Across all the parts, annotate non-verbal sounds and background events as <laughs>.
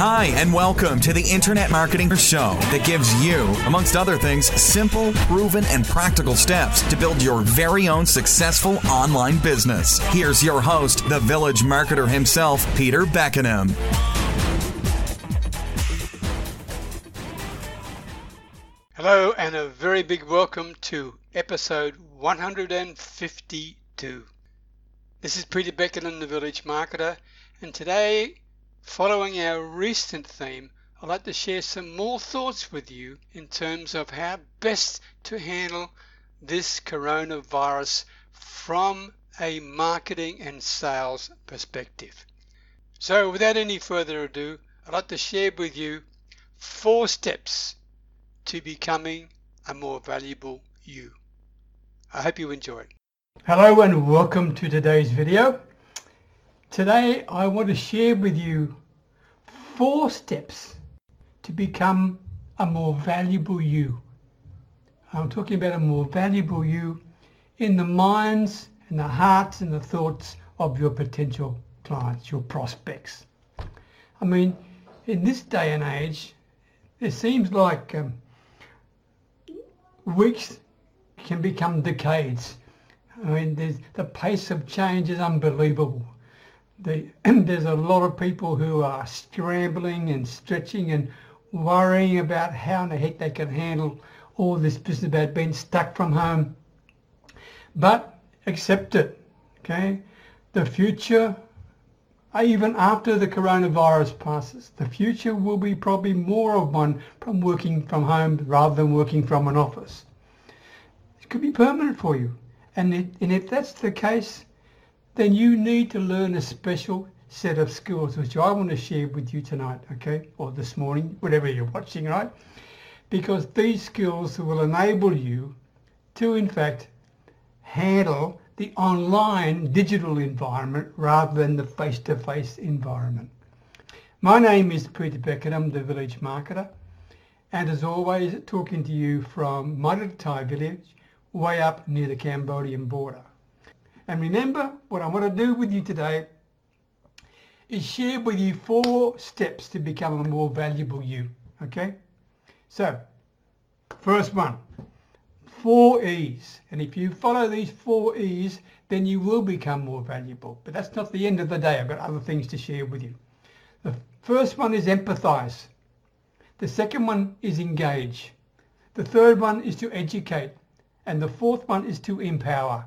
Hi, and welcome to the Internet Marketing Show that gives you, amongst other things, simple, proven, and practical steps to build your very own successful online business. Here's your host, the village marketer himself, Peter Beckenham. Hello, and a very big welcome to episode 152. This is Peter Beckenham, the village marketer, and today Following our recent theme, I'd like to share some more thoughts with you in terms of how best to handle this coronavirus from a marketing and sales perspective. So, without any further ado, I'd like to share with you four steps to becoming a more valuable you. I hope you enjoy. Hello and welcome to today's video. Today I want to share with you four steps to become a more valuable you. I'm talking about a more valuable you in the minds and the hearts and the thoughts of your potential clients, your prospects. I mean, in this day and age, it seems like um, weeks can become decades. I mean, the pace of change is unbelievable the, <clears throat> there's a lot of people who are scrambling and stretching and worrying about how in the heck they can handle all this business about being stuck from home. But accept it, okay? The future, even after the coronavirus passes, the future will be probably more of one from working from home rather than working from an office. It could be permanent for you. And, it, and if that's the case, then you need to learn a special set of skills which I want to share with you tonight, okay, or this morning, whatever you're watching, right? Because these skills will enable you to, in fact, handle the online digital environment rather than the face-to-face environment. My name is Peter Beckenham. I'm the village marketer. And as always, talking to you from my little Thai village way up near the Cambodian border. And remember, what I want to do with you today is share with you four steps to become a more valuable you. Okay? So, first one, four E's. And if you follow these four E's, then you will become more valuable. But that's not the end of the day. I've got other things to share with you. The first one is empathize. The second one is engage. The third one is to educate. And the fourth one is to empower.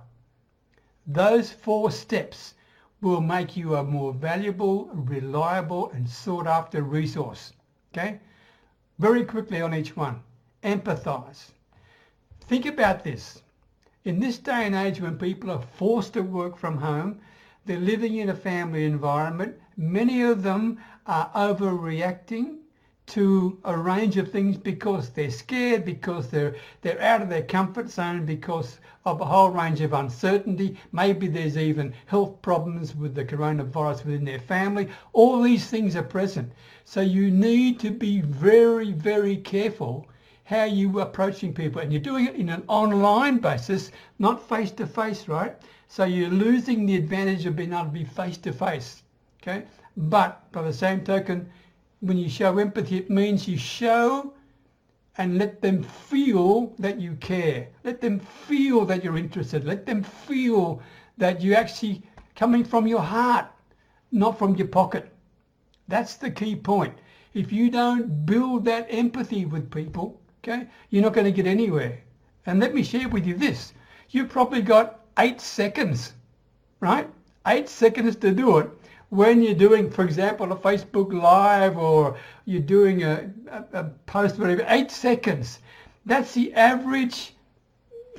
Those four steps will make you a more valuable, reliable and sought after resource. Okay? Very quickly on each one. Empathize. Think about this. In this day and age when people are forced to work from home, they're living in a family environment, many of them are overreacting to a range of things because they're scared, because they're they're out of their comfort zone, because of a whole range of uncertainty. Maybe there's even health problems with the coronavirus within their family. All these things are present. So you need to be very, very careful how you are approaching people. And you're doing it in an online basis, not face to face, right? So you're losing the advantage of being able to be face to face. Okay? But by the same token, when you show empathy, it means you show and let them feel that you care. Let them feel that you're interested. Let them feel that you're actually coming from your heart, not from your pocket. That's the key point. If you don't build that empathy with people, okay, you're not going to get anywhere. And let me share with you this. You've probably got eight seconds, right? Eight seconds to do it when you're doing, for example, a Facebook Live or you're doing a, a, a post, whatever, eight seconds. That's the average,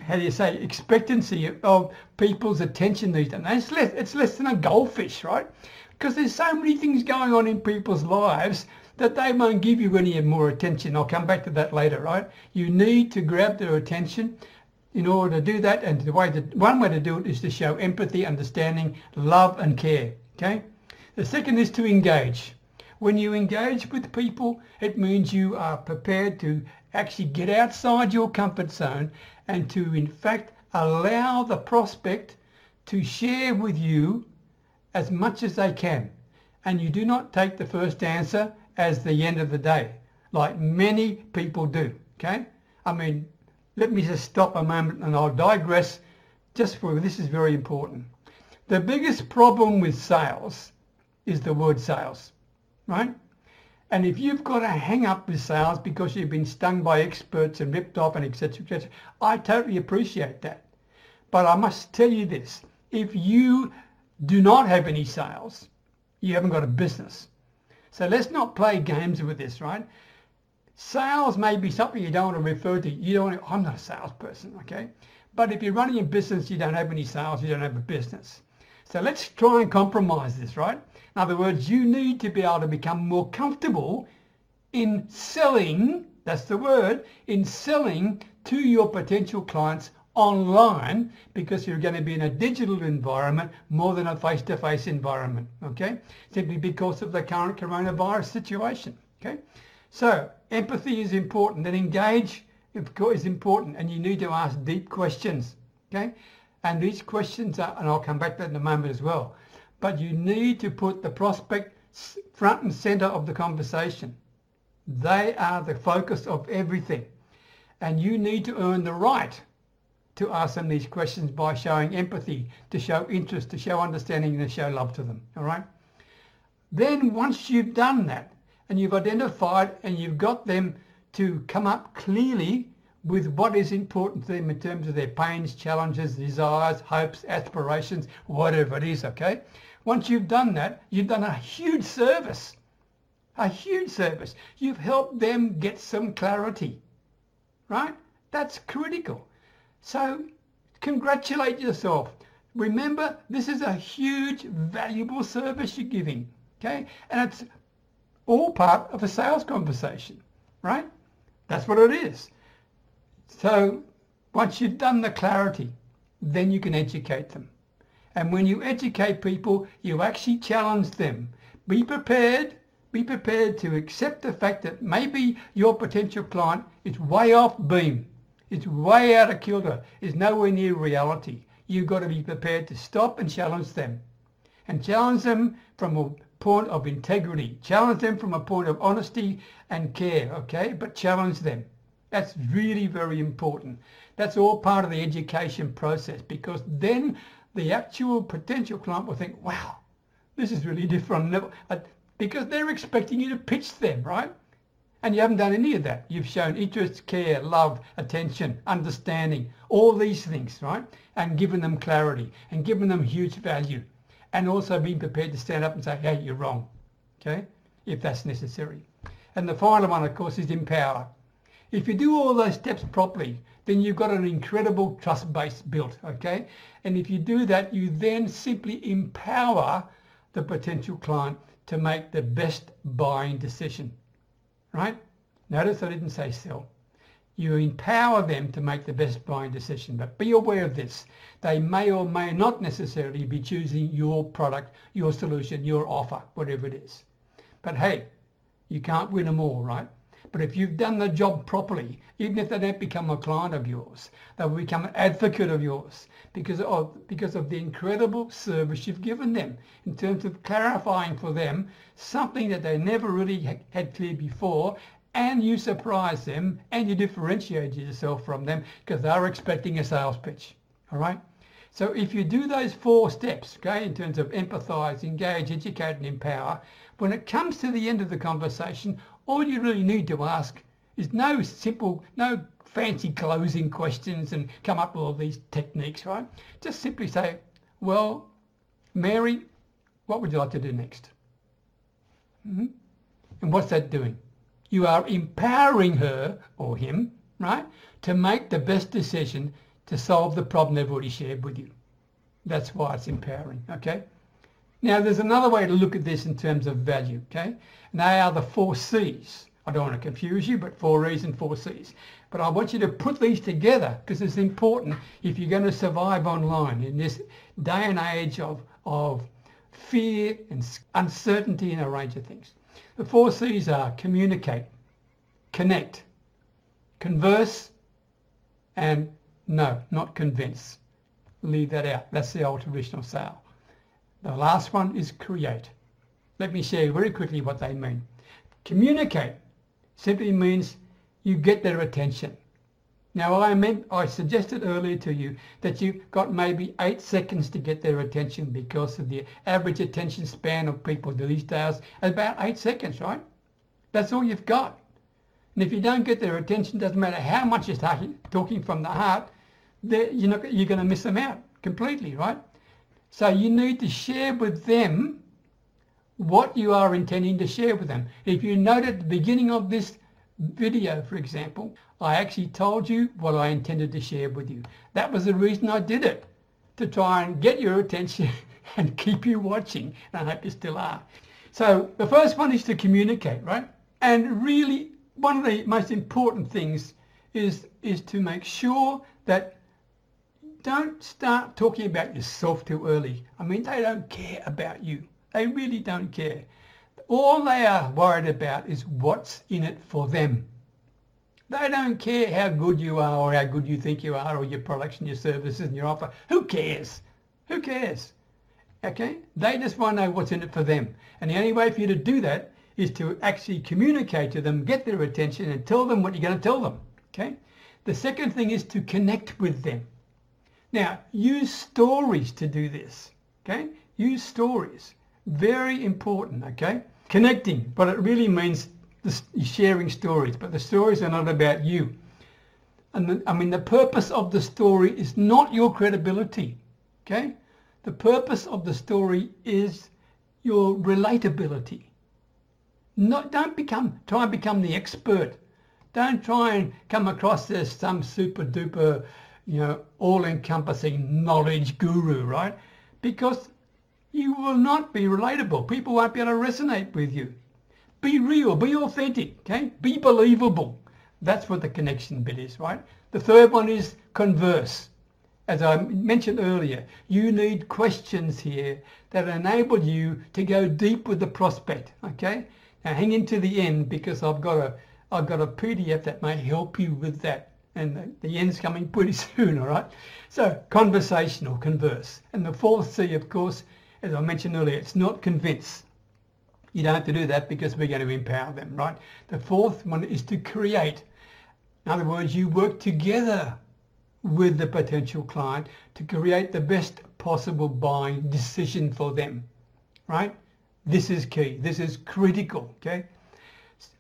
how do you say, expectancy of people's attention these days. It's less, it's less than a goldfish, right? Because there's so many things going on in people's lives that they won't give you any more attention. I'll come back to that later, right? You need to grab their attention in order to do that. And the way that one way to do it is to show empathy, understanding, love and care. Okay? The second is to engage. When you engage with people, it means you are prepared to actually get outside your comfort zone and to, in fact, allow the prospect to share with you as much as they can. And you do not take the first answer as the end of the day, like many people do. Okay? I mean, let me just stop a moment and I'll digress just for this is very important. The biggest problem with sales is the word sales, right? And if you've got a hang up with sales because you've been stung by experts and ripped off and etc. etc. I totally appreciate that. But I must tell you this. If you do not have any sales, you haven't got a business. So let's not play games with this, right? Sales may be something you don't want to refer to. You don't. To, I'm not a salesperson, okay? But if you're running a business, you don't have any sales, you don't have a business. So let's try and compromise this, right? In other words, you need to be able to become more comfortable in selling, that's the word, in selling to your potential clients online because you're going to be in a digital environment more than a face-to-face environment, okay? Simply because of the current coronavirus situation, okay? So empathy is important and engage is important and you need to ask deep questions, okay? And these questions are, and I'll come back to that in a moment as well, but you need to put the prospect front and center of the conversation. They are the focus of everything. And you need to earn the right to ask them these questions by showing empathy, to show interest, to show understanding, and to show love to them. All right? Then once you've done that, and you've identified and you've got them to come up clearly with what is important to them in terms of their pains, challenges, desires, hopes, aspirations, whatever it is, okay? Once you've done that, you've done a huge service. A huge service. You've helped them get some clarity, right? That's critical. So congratulate yourself. Remember, this is a huge, valuable service you're giving, okay? And it's all part of a sales conversation, right? That's what it is. So once you've done the clarity, then you can educate them. And when you educate people, you actually challenge them. Be prepared. Be prepared to accept the fact that maybe your potential client is way off beam. It's way out of kilter. It's nowhere near reality. You've got to be prepared to stop and challenge them. And challenge them from a point of integrity. Challenge them from a point of honesty and care, okay? But challenge them. That's really very important. That's all part of the education process because then the actual potential client will think, wow, this is really different. Uh, because they're expecting you to pitch them, right? And you haven't done any of that. You've shown interest, care, love, attention, understanding, all these things, right? And given them clarity and given them huge value. And also being prepared to stand up and say, hey, you're wrong, okay? If that's necessary. And the final one, of course, is empower. If you do all those steps properly, then you've got an incredible trust base built, okay? And if you do that, you then simply empower the potential client to make the best buying decision, right? Notice I didn't say sell. You empower them to make the best buying decision, but be aware of this. They may or may not necessarily be choosing your product, your solution, your offer, whatever it is. But hey, you can't win them all, right? But if you've done the job properly, even if they don't become a client of yours, they will become an advocate of yours because of, because of the incredible service you've given them in terms of clarifying for them something that they never really had clear before and you surprise them and you differentiate yourself from them because they're expecting a sales pitch. All right? So if you do those four steps, okay, in terms of empathize, engage, educate, and empower, when it comes to the end of the conversation, all you really need to ask is no simple, no fancy closing questions and come up with all these techniques, right? Just simply say, well, Mary, what would you like to do next? Mm-hmm. And what's that doing? You are empowering her or him, right, to make the best decision to solve the problem they've already shared with you. That's why it's empowering, okay? Now, there's another way to look at this in terms of value, okay? And they are the four C's. I don't want to confuse you, but four E's and four C's. But I want you to put these together because it's important if you're going to survive online in this day and age of, of fear and uncertainty and a range of things. The four C's are communicate, connect, converse, and no, not convince. Leave that out. That's the old traditional sale. The last one is create. Let me share very quickly what they mean. Communicate simply means you get their attention. Now I meant I suggested earlier to you that you've got maybe eight seconds to get their attention because of the average attention span of people these days about eight seconds, right? That's all you've got. And if you don't get their attention, doesn't matter how much you're talking, talking from the heart, you're, not, you're going to miss them out completely, right? So you need to share with them what you are intending to share with them. If you note at the beginning of this video, for example, I actually told you what I intended to share with you. That was the reason I did it, to try and get your attention <laughs> and keep you watching. And I hope you still are. So the first one is to communicate, right? And really, one of the most important things is, is to make sure that don't start talking about yourself too early. I mean, they don't care about you. They really don't care. All they are worried about is what's in it for them. They don't care how good you are or how good you think you are or your products and your services and your offer. Who cares? Who cares? Okay? They just want to know what's in it for them. And the only way for you to do that is to actually communicate to them, get their attention and tell them what you're going to tell them. Okay? The second thing is to connect with them. Now, use stories to do this. Okay? Use stories. Very important, okay? Connecting, but it really means sharing stories, but the stories are not about you. And the, I mean, the purpose of the story is not your credibility, okay? The purpose of the story is your relatability. Not, don't become, try and become the expert. Don't try and come across as some super duper, you know, all-encompassing knowledge guru, right? Because you will not be relatable. People won't be able to resonate with you. Be real, be authentic, okay? Be believable. That's what the connection bit is, right? The third one is converse. As I mentioned earlier, you need questions here that enable you to go deep with the prospect, okay? Now hang in to the end because I've got a I've got a PDF that may help you with that. And the, the end's coming pretty <laughs> soon, all right? So conversational, converse. And the fourth C, of course, as I mentioned earlier, it's not convince. You don't have to do that because we're going to empower them, right? The fourth one is to create. In other words, you work together with the potential client to create the best possible buying decision for them, right? This is key. This is critical, okay?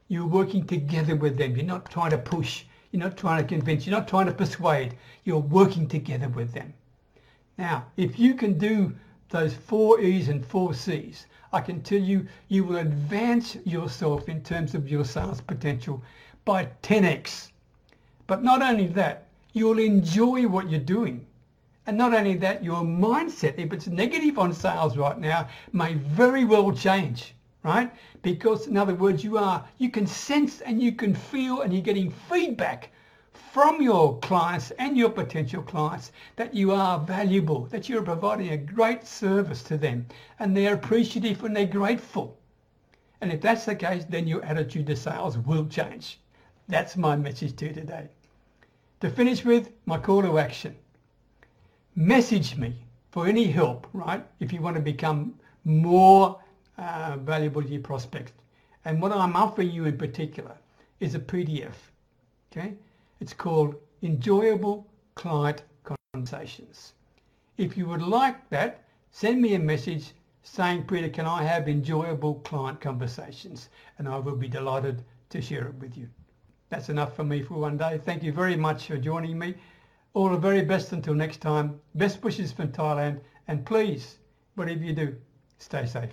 You're working together with them. You're not trying to push. You're not trying to convince. You're not trying to persuade. You're working together with them. Now, if you can do those four E's and four C's, I can tell you, you will advance yourself in terms of your sales potential by 10x. But not only that, you'll enjoy what you're doing. And not only that, your mindset, if it's negative on sales right now, may very well change, right? Because in other words, you are, you can sense and you can feel and you're getting feedback from your clients and your potential clients that you are valuable, that you're providing a great service to them and they're appreciative and they're grateful. And if that's the case, then your attitude to sales will change. That's my message to you today. To finish with, my call to action. Message me for any help, right? If you want to become more uh, valuable to your prospects. And what I'm offering you in particular is a PDF. Okay? It's called Enjoyable Client Conversations. If you would like that, send me a message saying, Peter, can I have enjoyable client conversations? And I will be delighted to share it with you. That's enough for me for one day. Thank you very much for joining me. All the very best until next time. Best wishes from Thailand. And please, whatever you do, stay safe.